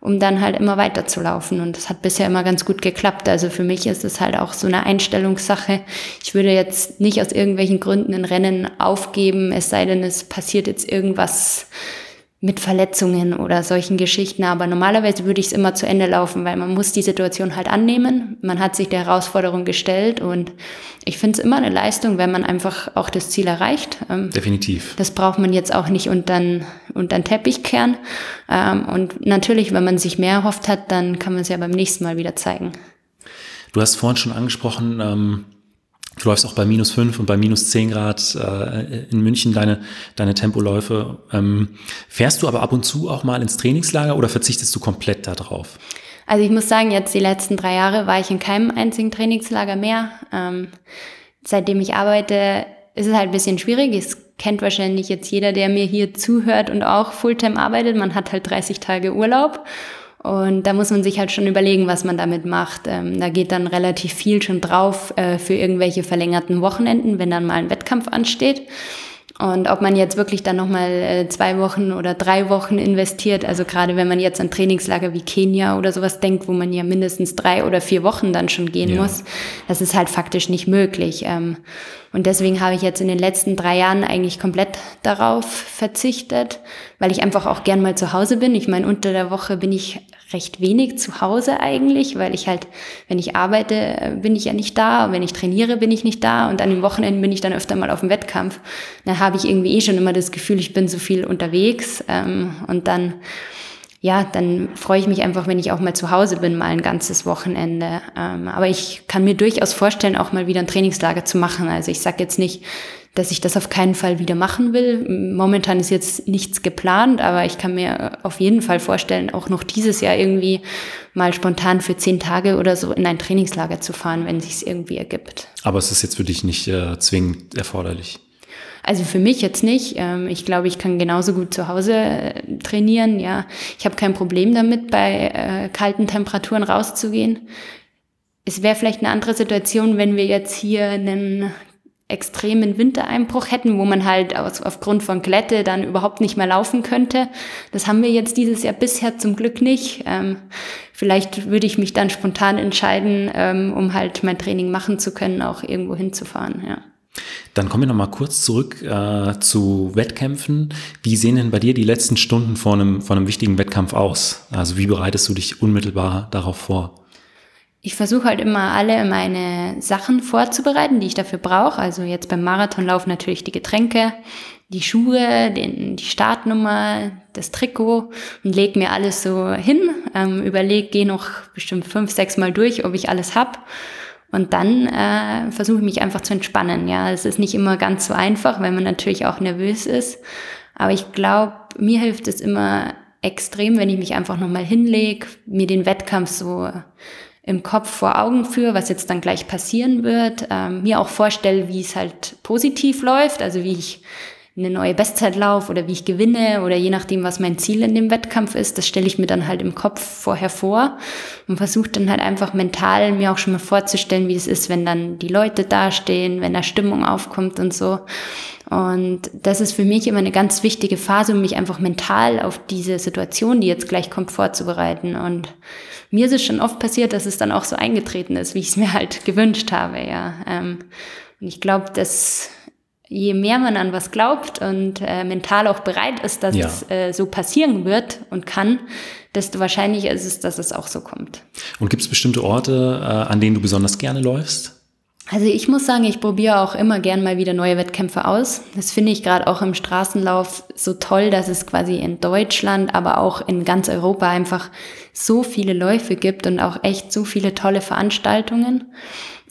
um dann halt immer weiter zu laufen. Und das hat bisher immer ganz gut geklappt. Also für mich ist es halt auch so eine Einstellungssache. Ich würde jetzt nicht aus irgendwelchen Gründen ein Rennen aufgeben, es sei denn, es passiert jetzt irgendwas mit Verletzungen oder solchen Geschichten. Aber normalerweise würde ich es immer zu Ende laufen, weil man muss die Situation halt annehmen. Man hat sich der Herausforderung gestellt und ich finde es immer eine Leistung, wenn man einfach auch das Ziel erreicht.
Ähm, Definitiv.
Das braucht man jetzt auch nicht unter den Teppich kehren. Ähm, und natürlich, wenn man sich mehr erhofft hat, dann kann man es ja beim nächsten Mal wieder zeigen.
Du hast vorhin schon angesprochen, ähm Du läufst auch bei minus fünf und bei minus zehn Grad äh, in München deine, deine Tempoläufe. Ähm, fährst du aber ab und zu auch mal ins Trainingslager oder verzichtest du komplett darauf?
Also ich muss sagen, jetzt die letzten drei Jahre war ich in keinem einzigen Trainingslager mehr. Ähm, seitdem ich arbeite, ist es halt ein bisschen schwierig. Es kennt wahrscheinlich jetzt jeder, der mir hier zuhört und auch Fulltime arbeitet. Man hat halt 30 Tage Urlaub. Und da muss man sich halt schon überlegen, was man damit macht. Ähm, da geht dann relativ viel schon drauf äh, für irgendwelche verlängerten Wochenenden, wenn dann mal ein Wettkampf ansteht. Und ob man jetzt wirklich dann nochmal äh, zwei Wochen oder drei Wochen investiert, also gerade wenn man jetzt an Trainingslager wie Kenia oder sowas denkt, wo man ja mindestens drei oder vier Wochen dann schon gehen ja. muss, das ist halt faktisch nicht möglich. Ähm, und deswegen habe ich jetzt in den letzten drei Jahren eigentlich komplett darauf verzichtet, weil ich einfach auch gern mal zu Hause bin. Ich meine, unter der Woche bin ich recht wenig zu Hause eigentlich, weil ich halt, wenn ich arbeite, bin ich ja nicht da, wenn ich trainiere, bin ich nicht da und an den Wochenenden bin ich dann öfter mal auf dem Wettkampf. Dann habe ich irgendwie eh schon immer das Gefühl, ich bin so viel unterwegs ähm, und dann ja, dann freue ich mich einfach, wenn ich auch mal zu Hause bin, mal ein ganzes Wochenende. Ähm, aber ich kann mir durchaus vorstellen, auch mal wieder ein Trainingslager zu machen. Also ich sage jetzt nicht, dass ich das auf keinen Fall wieder machen will. Momentan ist jetzt nichts geplant, aber ich kann mir auf jeden Fall vorstellen, auch noch dieses Jahr irgendwie mal spontan für zehn Tage oder so in ein Trainingslager zu fahren, wenn sich irgendwie ergibt.
Aber es ist jetzt für dich nicht äh, zwingend erforderlich.
Also für mich jetzt nicht. Ähm, ich glaube, ich kann genauso gut zu Hause äh, trainieren. Ja, ich habe kein Problem damit, bei äh, kalten Temperaturen rauszugehen. Es wäre vielleicht eine andere Situation, wenn wir jetzt hier einen extremen Wintereinbruch hätten, wo man halt aus, aufgrund von Glätte dann überhaupt nicht mehr laufen könnte. Das haben wir jetzt dieses Jahr bisher zum Glück nicht. Ähm, vielleicht würde ich mich dann spontan entscheiden, ähm, um halt mein Training machen zu können, auch irgendwo hinzufahren. Ja.
Dann kommen wir noch mal kurz zurück äh, zu Wettkämpfen. Wie sehen denn bei dir die letzten Stunden vor einem, vor einem wichtigen Wettkampf aus? Also wie bereitest du dich unmittelbar darauf vor?
ich versuche halt immer alle meine Sachen vorzubereiten, die ich dafür brauche. Also jetzt beim Marathonlauf natürlich die Getränke. die Schuhe, den, die Startnummer, das Trikot und leg mir alles so hin, ähm, überleg, gehe noch bestimmt fünf, sechs Mal durch, ob ich alles hab. Und dann äh, versuche ich mich einfach zu entspannen. Ja, es ist nicht immer ganz so einfach, weil man natürlich auch nervös ist. Aber ich glaube, mir hilft es immer extrem, wenn ich mich einfach nochmal hinlege, mir den Wettkampf so im Kopf vor Augen führe, was jetzt dann gleich passieren wird, ähm, mir auch vorstelle, wie es halt positiv läuft, also wie ich eine neue Bestzeit laufe oder wie ich gewinne oder je nachdem, was mein Ziel in dem Wettkampf ist, das stelle ich mir dann halt im Kopf vorher vor und versuche dann halt einfach mental mir auch schon mal vorzustellen, wie es ist, wenn dann die Leute dastehen, wenn da Stimmung aufkommt und so. Und das ist für mich immer eine ganz wichtige Phase, um mich einfach mental auf diese Situation, die jetzt gleich kommt, vorzubereiten. Und mir ist es schon oft passiert, dass es dann auch so eingetreten ist, wie ich es mir halt gewünscht habe, ja. Ähm, und ich glaube, dass je mehr man an was glaubt und äh, mental auch bereit ist, dass ja. es äh, so passieren wird und kann, desto wahrscheinlicher ist es, dass es auch so kommt.
Und gibt es bestimmte Orte, äh, an denen du besonders gerne läufst?
Also ich muss sagen, ich probiere auch immer gern mal wieder neue Wettkämpfe aus. Das finde ich gerade auch im Straßenlauf so toll, dass es quasi in Deutschland, aber auch in ganz Europa einfach so viele Läufe gibt und auch echt so viele tolle Veranstaltungen.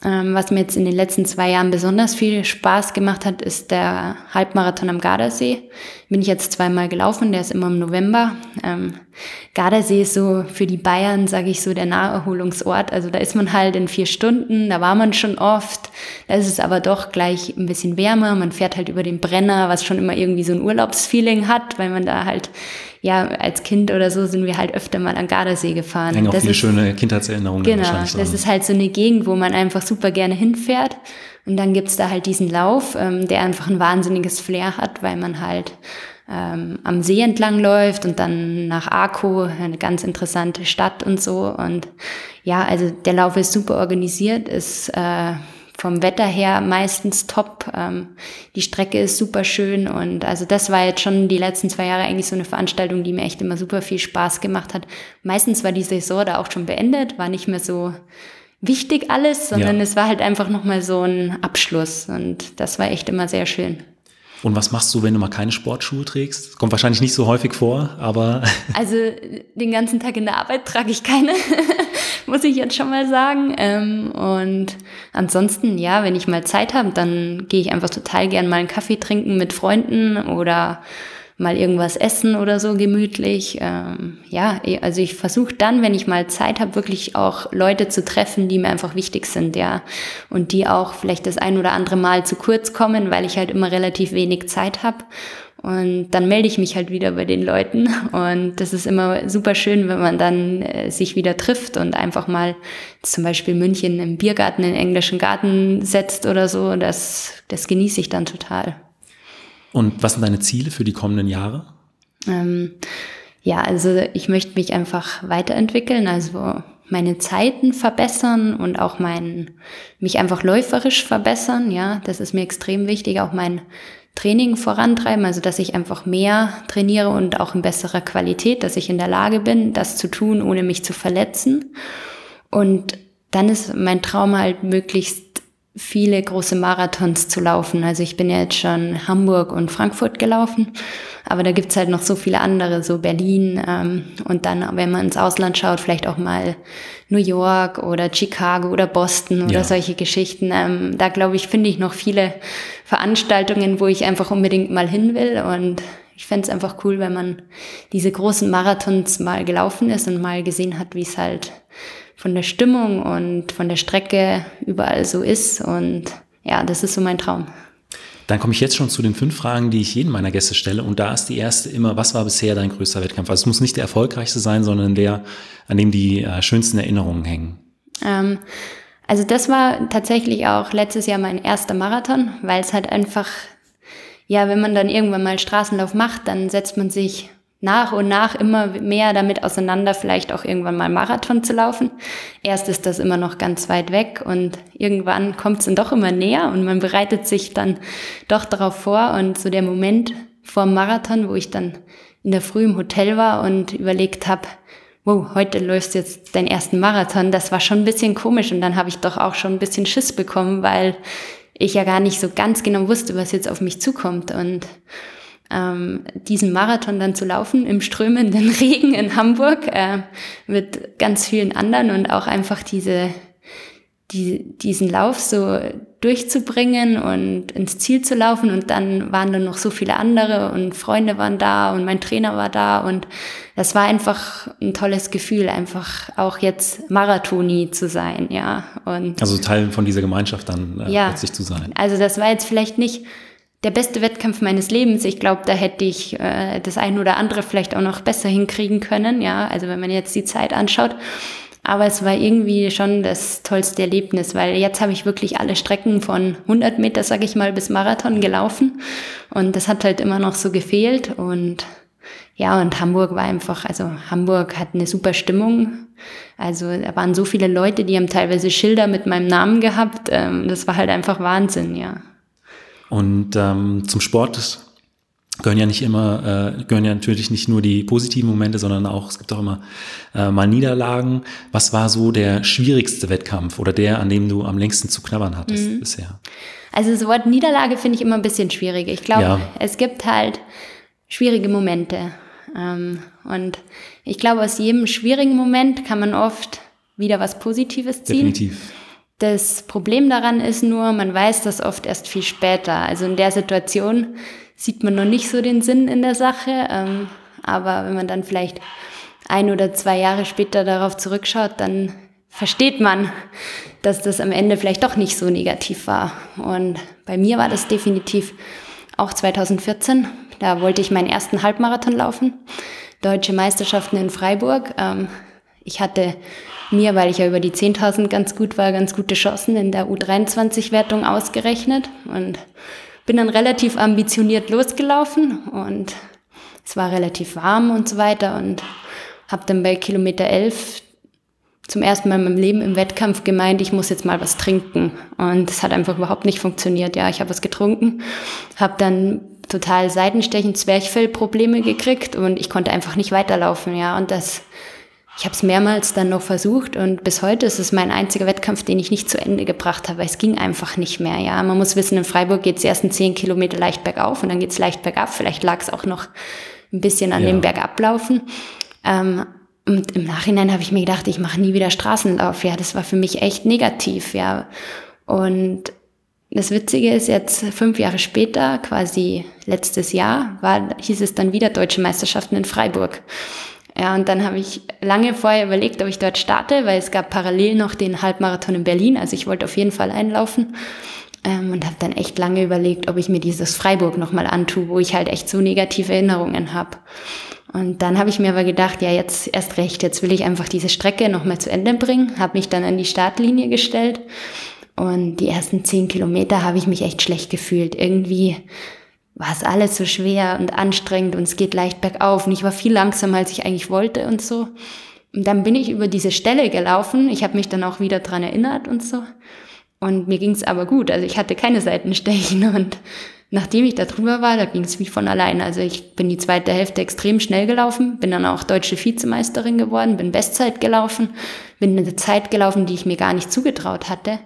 Ähm, was mir jetzt in den letzten zwei Jahren besonders viel Spaß gemacht hat, ist der Halbmarathon am Gardasee. Bin ich jetzt zweimal gelaufen, der ist immer im November. Ähm, Gardasee ist so für die Bayern, sage ich so, der Naherholungsort. Also da ist man halt in vier Stunden, da war man schon oft. Da ist es aber doch gleich ein bisschen wärmer. Man fährt halt über den Brenner, was schon immer irgendwie so ein Urlaubsfeeling hat, weil man da halt ja, als Kind oder so sind wir halt öfter mal an Gardasee gefahren.
Hängen auch das viele ist, schöne Kindheitserinnerungen
genau. Das ist halt so eine Gegend, wo man einfach super gerne hinfährt. Und dann gibt's da halt diesen Lauf, ähm, der einfach ein wahnsinniges Flair hat, weil man halt ähm, am See entlang läuft und dann nach Arco, eine ganz interessante Stadt und so. Und ja, also der Lauf ist super organisiert, ist äh, vom Wetter her meistens top. Ähm, die Strecke ist super schön und also das war jetzt schon die letzten zwei Jahre eigentlich so eine Veranstaltung, die mir echt immer super viel Spaß gemacht hat. Meistens war die Saison da auch schon beendet, war nicht mehr so wichtig alles, sondern ja. es war halt einfach nochmal so ein Abschluss und das war echt immer sehr schön.
Und was machst du, wenn du mal keine Sportschuhe trägst? Kommt wahrscheinlich nicht so häufig vor, aber.
Also den ganzen Tag in der Arbeit trage ich keine, muss ich jetzt schon mal sagen. Ähm, und ansonsten, ja, wenn ich mal Zeit habe, dann gehe ich einfach total gern mal einen Kaffee trinken mit Freunden oder mal irgendwas essen oder so gemütlich. Ähm, ja, also ich versuche dann, wenn ich mal Zeit habe, wirklich auch Leute zu treffen, die mir einfach wichtig sind, ja. Und die auch vielleicht das ein oder andere Mal zu kurz kommen, weil ich halt immer relativ wenig Zeit habe. Und dann melde ich mich halt wieder bei den Leuten. Und das ist immer super schön, wenn man dann äh, sich wieder trifft und einfach mal zum Beispiel München im Biergarten, den englischen Garten setzt oder so. Das, das genieße ich dann total.
Und was sind deine Ziele für die kommenden Jahre?
Ähm, ja, also ich möchte mich einfach weiterentwickeln, also meine Zeiten verbessern und auch mein, mich einfach läuferisch verbessern. Ja, das ist mir extrem wichtig, auch mein Training vorantreiben, also dass ich einfach mehr trainiere und auch in besserer Qualität, dass ich in der Lage bin, das zu tun, ohne mich zu verletzen. Und dann ist mein Traum halt möglichst viele große Marathons zu laufen. Also ich bin ja jetzt schon Hamburg und Frankfurt gelaufen, aber da gibt's halt noch so viele andere, so Berlin ähm, und dann, wenn man ins Ausland schaut, vielleicht auch mal New York oder Chicago oder Boston oder ja. solche Geschichten. Ähm, da glaube ich, finde ich noch viele Veranstaltungen, wo ich einfach unbedingt mal hin will und ich fände es einfach cool, wenn man diese großen Marathons mal gelaufen ist und mal gesehen hat, wie es halt von der Stimmung und von der Strecke überall so ist. Und ja, das ist so mein Traum.
Dann komme ich jetzt schon zu den fünf Fragen, die ich jedem meiner Gäste stelle. Und da ist die erste immer, was war bisher dein größter Wettkampf? Also es muss nicht der erfolgreichste sein, sondern der, an dem die äh, schönsten Erinnerungen hängen.
Ähm, also das war tatsächlich auch letztes Jahr mein erster Marathon, weil es halt einfach, ja, wenn man dann irgendwann mal Straßenlauf macht, dann setzt man sich nach und nach immer mehr damit auseinander, vielleicht auch irgendwann mal Marathon zu laufen. Erst ist das immer noch ganz weit weg und irgendwann kommt es dann doch immer näher und man bereitet sich dann doch darauf vor. Und so der Moment vor dem Marathon, wo ich dann in der Früh im Hotel war und überlegt habe, wow, heute läufst du jetzt deinen ersten Marathon, das war schon ein bisschen komisch und dann habe ich doch auch schon ein bisschen Schiss bekommen, weil ich ja gar nicht so ganz genau wusste, was jetzt auf mich zukommt. Und ähm, diesen Marathon dann zu laufen im strömenden Regen in Hamburg äh, mit ganz vielen anderen und auch einfach diese, die, diesen Lauf so durchzubringen und ins Ziel zu laufen und dann waren dann noch so viele andere und Freunde waren da und mein Trainer war da und das war einfach ein tolles Gefühl, einfach auch jetzt Marathoni zu sein, ja. Und
also Teil von dieser Gemeinschaft dann
äh, ja,
plötzlich zu sein.
Also das war jetzt vielleicht nicht der beste Wettkampf meines Lebens. Ich glaube, da hätte ich äh, das eine oder andere vielleicht auch noch besser hinkriegen können, ja. Also wenn man jetzt die Zeit anschaut. Aber es war irgendwie schon das tollste Erlebnis, weil jetzt habe ich wirklich alle Strecken von 100 Meter, sage ich mal, bis Marathon gelaufen. Und das hat halt immer noch so gefehlt. Und ja, und Hamburg war einfach, also Hamburg hat eine super Stimmung. Also da waren so viele Leute, die haben teilweise Schilder mit meinem Namen gehabt. Ähm, das war halt einfach Wahnsinn, ja.
Und ähm, zum Sport gehören ja nicht immer, äh, gehören ja natürlich nicht nur die positiven Momente, sondern auch, es gibt auch immer äh, mal Niederlagen. Was war so der schwierigste Wettkampf oder der, an dem du am längsten zu knabbern hattest mhm. bisher?
Also das Wort Niederlage finde ich immer ein bisschen schwierig. Ich glaube, ja. es gibt halt schwierige Momente. Ähm, und ich glaube, aus jedem schwierigen Moment kann man oft wieder was Positives ziehen.
Definitiv.
Das Problem daran ist nur, man weiß das oft erst viel später. Also in der Situation sieht man noch nicht so den Sinn in der Sache. Ähm, aber wenn man dann vielleicht ein oder zwei Jahre später darauf zurückschaut, dann versteht man, dass das am Ende vielleicht doch nicht so negativ war. Und bei mir war das definitiv auch 2014. Da wollte ich meinen ersten Halbmarathon laufen. Deutsche Meisterschaften in Freiburg. Ähm, ich hatte mir, weil ich ja über die 10.000 ganz gut war, ganz gute Chancen in der U23-Wertung ausgerechnet und bin dann relativ ambitioniert losgelaufen und es war relativ warm und so weiter und habe dann bei Kilometer 11 zum ersten Mal in meinem Leben im Wettkampf gemeint, ich muss jetzt mal was trinken. Und es hat einfach überhaupt nicht funktioniert. Ja, ich habe was getrunken, habe dann total Seitenstechen, Zwerchfellprobleme gekriegt und ich konnte einfach nicht weiterlaufen. Ja, und das ich habe es mehrmals dann noch versucht und bis heute ist es mein einziger Wettkampf, den ich nicht zu Ende gebracht habe, weil es ging einfach nicht mehr. Ja, man muss wissen, in Freiburg geht es ersten zehn Kilometer leicht bergauf und dann geht es leicht bergab. Vielleicht lag es auch noch ein bisschen an ja. dem Bergablaufen. Ähm, und im Nachhinein habe ich mir gedacht, ich mache nie wieder Straßenlauf. Ja, das war für mich echt negativ. Ja, und das Witzige ist jetzt fünf Jahre später, quasi letztes Jahr, war, hieß es dann wieder Deutsche Meisterschaften in Freiburg. Ja, und dann habe ich lange vorher überlegt, ob ich dort starte, weil es gab parallel noch den Halbmarathon in Berlin. Also ich wollte auf jeden Fall einlaufen. Ähm, und habe dann echt lange überlegt, ob ich mir dieses Freiburg nochmal antue, wo ich halt echt so negative Erinnerungen habe. Und dann habe ich mir aber gedacht, ja, jetzt erst recht, jetzt will ich einfach diese Strecke nochmal zu Ende bringen, habe mich dann an die Startlinie gestellt. Und die ersten zehn Kilometer habe ich mich echt schlecht gefühlt. Irgendwie war es alles so schwer und anstrengend und es geht leicht bergauf und ich war viel langsamer, als ich eigentlich wollte und so. Und dann bin ich über diese Stelle gelaufen. Ich habe mich dann auch wieder dran erinnert und so. Und mir ging es aber gut. Also ich hatte keine Seitenstechen und nachdem ich da drüber war, da ging es wie von allein. Also ich bin die zweite Hälfte extrem schnell gelaufen, bin dann auch deutsche Vizemeisterin geworden, bin Bestzeit gelaufen, bin eine Zeit gelaufen, die ich mir gar nicht zugetraut hatte.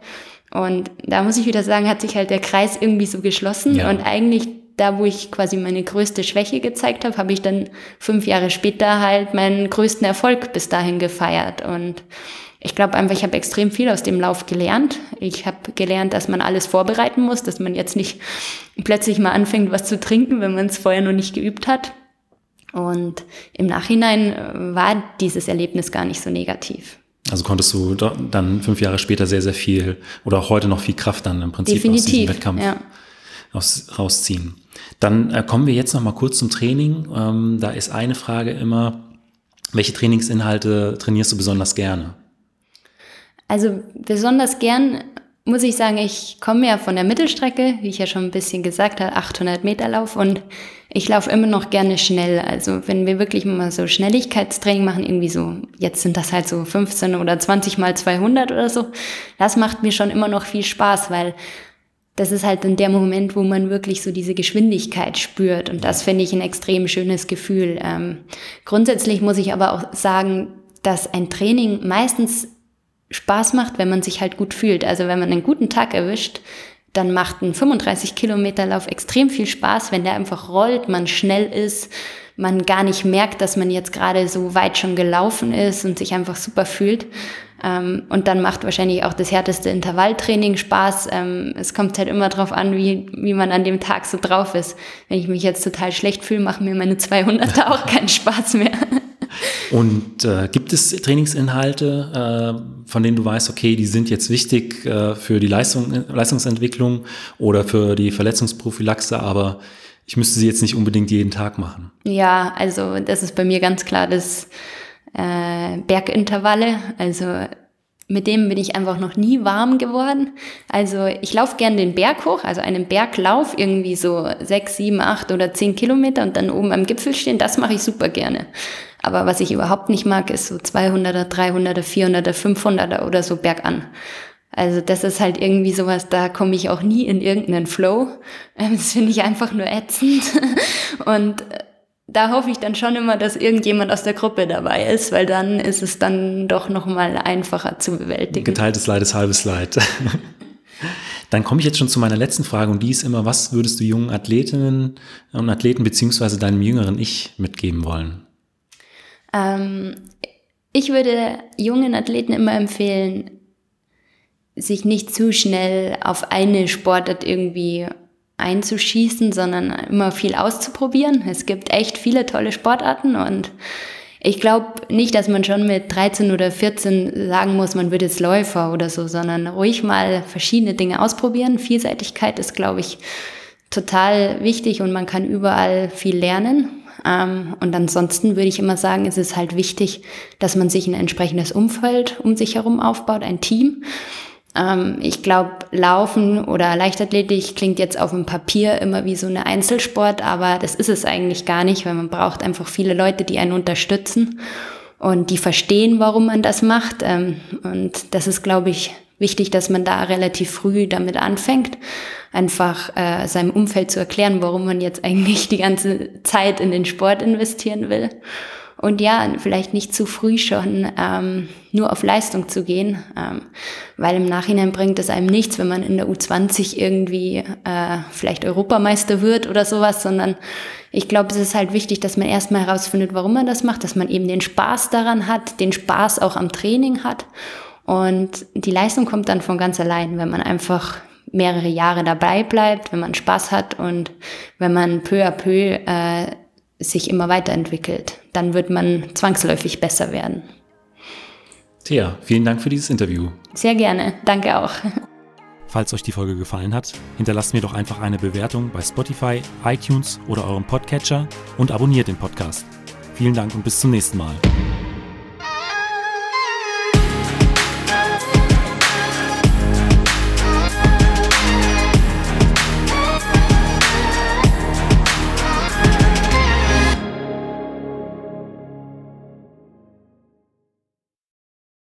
Und da muss ich wieder sagen, hat sich halt der Kreis irgendwie so geschlossen ja. und eigentlich da, wo ich quasi meine größte Schwäche gezeigt habe, habe ich dann fünf Jahre später halt meinen größten Erfolg bis dahin gefeiert. Und ich glaube einfach, ich habe extrem viel aus dem Lauf gelernt. Ich habe gelernt, dass man alles vorbereiten muss, dass man jetzt nicht plötzlich mal anfängt, was zu trinken, wenn man es vorher noch nicht geübt hat. Und im Nachhinein äh, war dieses Erlebnis gar nicht so negativ.
Also konntest du dann fünf Jahre später sehr, sehr viel oder auch heute noch viel Kraft dann im Prinzip Definitiv, aus diesem Wettkampf ja. Rausziehen. Dann äh, kommen wir jetzt noch mal kurz zum Training. Ähm, da ist eine Frage immer, welche Trainingsinhalte trainierst du besonders gerne?
Also besonders gern muss ich sagen, ich komme ja von der Mittelstrecke, wie ich ja schon ein bisschen gesagt habe, 800 Meter Lauf und ich laufe immer noch gerne schnell. Also wenn wir wirklich mal so Schnelligkeitstraining machen, irgendwie so, jetzt sind das halt so 15 oder 20 mal 200 oder so, das macht mir schon immer noch viel Spaß, weil das ist halt dann der Moment, wo man wirklich so diese Geschwindigkeit spürt. Und das finde ich ein extrem schönes Gefühl. Ähm, grundsätzlich muss ich aber auch sagen, dass ein Training meistens Spaß macht, wenn man sich halt gut fühlt. Also wenn man einen guten Tag erwischt, dann macht ein 35 Kilometer Lauf extrem viel Spaß, wenn der einfach rollt, man schnell ist, man gar nicht merkt, dass man jetzt gerade so weit schon gelaufen ist und sich einfach super fühlt. Ähm, und dann macht wahrscheinlich auch das härteste Intervalltraining Spaß. Ähm, es kommt halt immer drauf an, wie, wie man an dem Tag so drauf ist. Wenn ich mich jetzt total schlecht fühle, machen mir meine 200er auch keinen Spaß mehr.
Und äh, gibt es Trainingsinhalte, äh, von denen du weißt, okay, die sind jetzt wichtig äh, für die Leistung, Leistungsentwicklung oder für die Verletzungsprophylaxe, aber ich müsste sie jetzt nicht unbedingt jeden Tag machen?
Ja, also das ist bei mir ganz klar das äh, Bergintervalle. Also mit dem bin ich einfach noch nie warm geworden. Also ich laufe gern den Berg hoch, also einen Berglauf, irgendwie so sechs, sieben, acht oder zehn Kilometer und dann oben am Gipfel stehen, das mache ich super gerne. Aber was ich überhaupt nicht mag, ist so 200er, 300er, 400er, 500er oder so bergan. Also das ist halt irgendwie sowas, da komme ich auch nie in irgendeinen Flow. Das finde ich einfach nur ätzend. Und äh, da hoffe ich dann schon immer, dass irgendjemand aus der Gruppe dabei ist, weil dann ist es dann doch nochmal einfacher zu bewältigen.
Geteiltes Leid ist halbes Leid. Dann komme ich jetzt schon zu meiner letzten Frage und die ist immer, was würdest du jungen Athletinnen und Athleten beziehungsweise deinem jüngeren Ich mitgeben wollen?
Ähm, ich würde jungen Athleten immer empfehlen, sich nicht zu schnell auf eine Sportart irgendwie einzuschießen, sondern immer viel auszuprobieren. Es gibt echt viele tolle Sportarten und ich glaube nicht, dass man schon mit 13 oder 14 sagen muss, man wird jetzt Läufer oder so, sondern ruhig mal verschiedene Dinge ausprobieren. Vielseitigkeit ist, glaube ich, total wichtig und man kann überall viel lernen. Ähm, und ansonsten würde ich immer sagen, es ist halt wichtig, dass man sich ein entsprechendes Umfeld um sich herum aufbaut, ein Team. Ähm, ich glaube, Laufen oder Leichtathletik klingt jetzt auf dem Papier immer wie so eine Einzelsport, aber das ist es eigentlich gar nicht, weil man braucht einfach viele Leute, die einen unterstützen und die verstehen, warum man das macht. Ähm, und das ist, glaube ich, wichtig, dass man da relativ früh damit anfängt, einfach äh, seinem Umfeld zu erklären, warum man jetzt eigentlich die ganze Zeit in den Sport investieren will. Und ja, vielleicht nicht zu früh schon ähm, nur auf Leistung zu gehen, ähm, weil im Nachhinein bringt es einem nichts, wenn man in der U20 irgendwie äh, vielleicht Europameister wird oder sowas, sondern ich glaube, es ist halt wichtig, dass man erstmal herausfindet, warum man das macht, dass man eben den Spaß daran hat, den Spaß auch am Training hat und die Leistung kommt dann von ganz allein, wenn man einfach mehrere Jahre dabei bleibt, wenn man Spaß hat und wenn man peu à peu äh, sich immer weiterentwickelt. Dann wird man zwangsläufig besser werden.
Thea, vielen Dank für dieses Interview.
Sehr gerne, danke auch.
Falls euch die Folge gefallen hat, hinterlasst mir doch einfach eine Bewertung bei Spotify, iTunes oder eurem Podcatcher und abonniert den Podcast. Vielen Dank und bis zum nächsten Mal.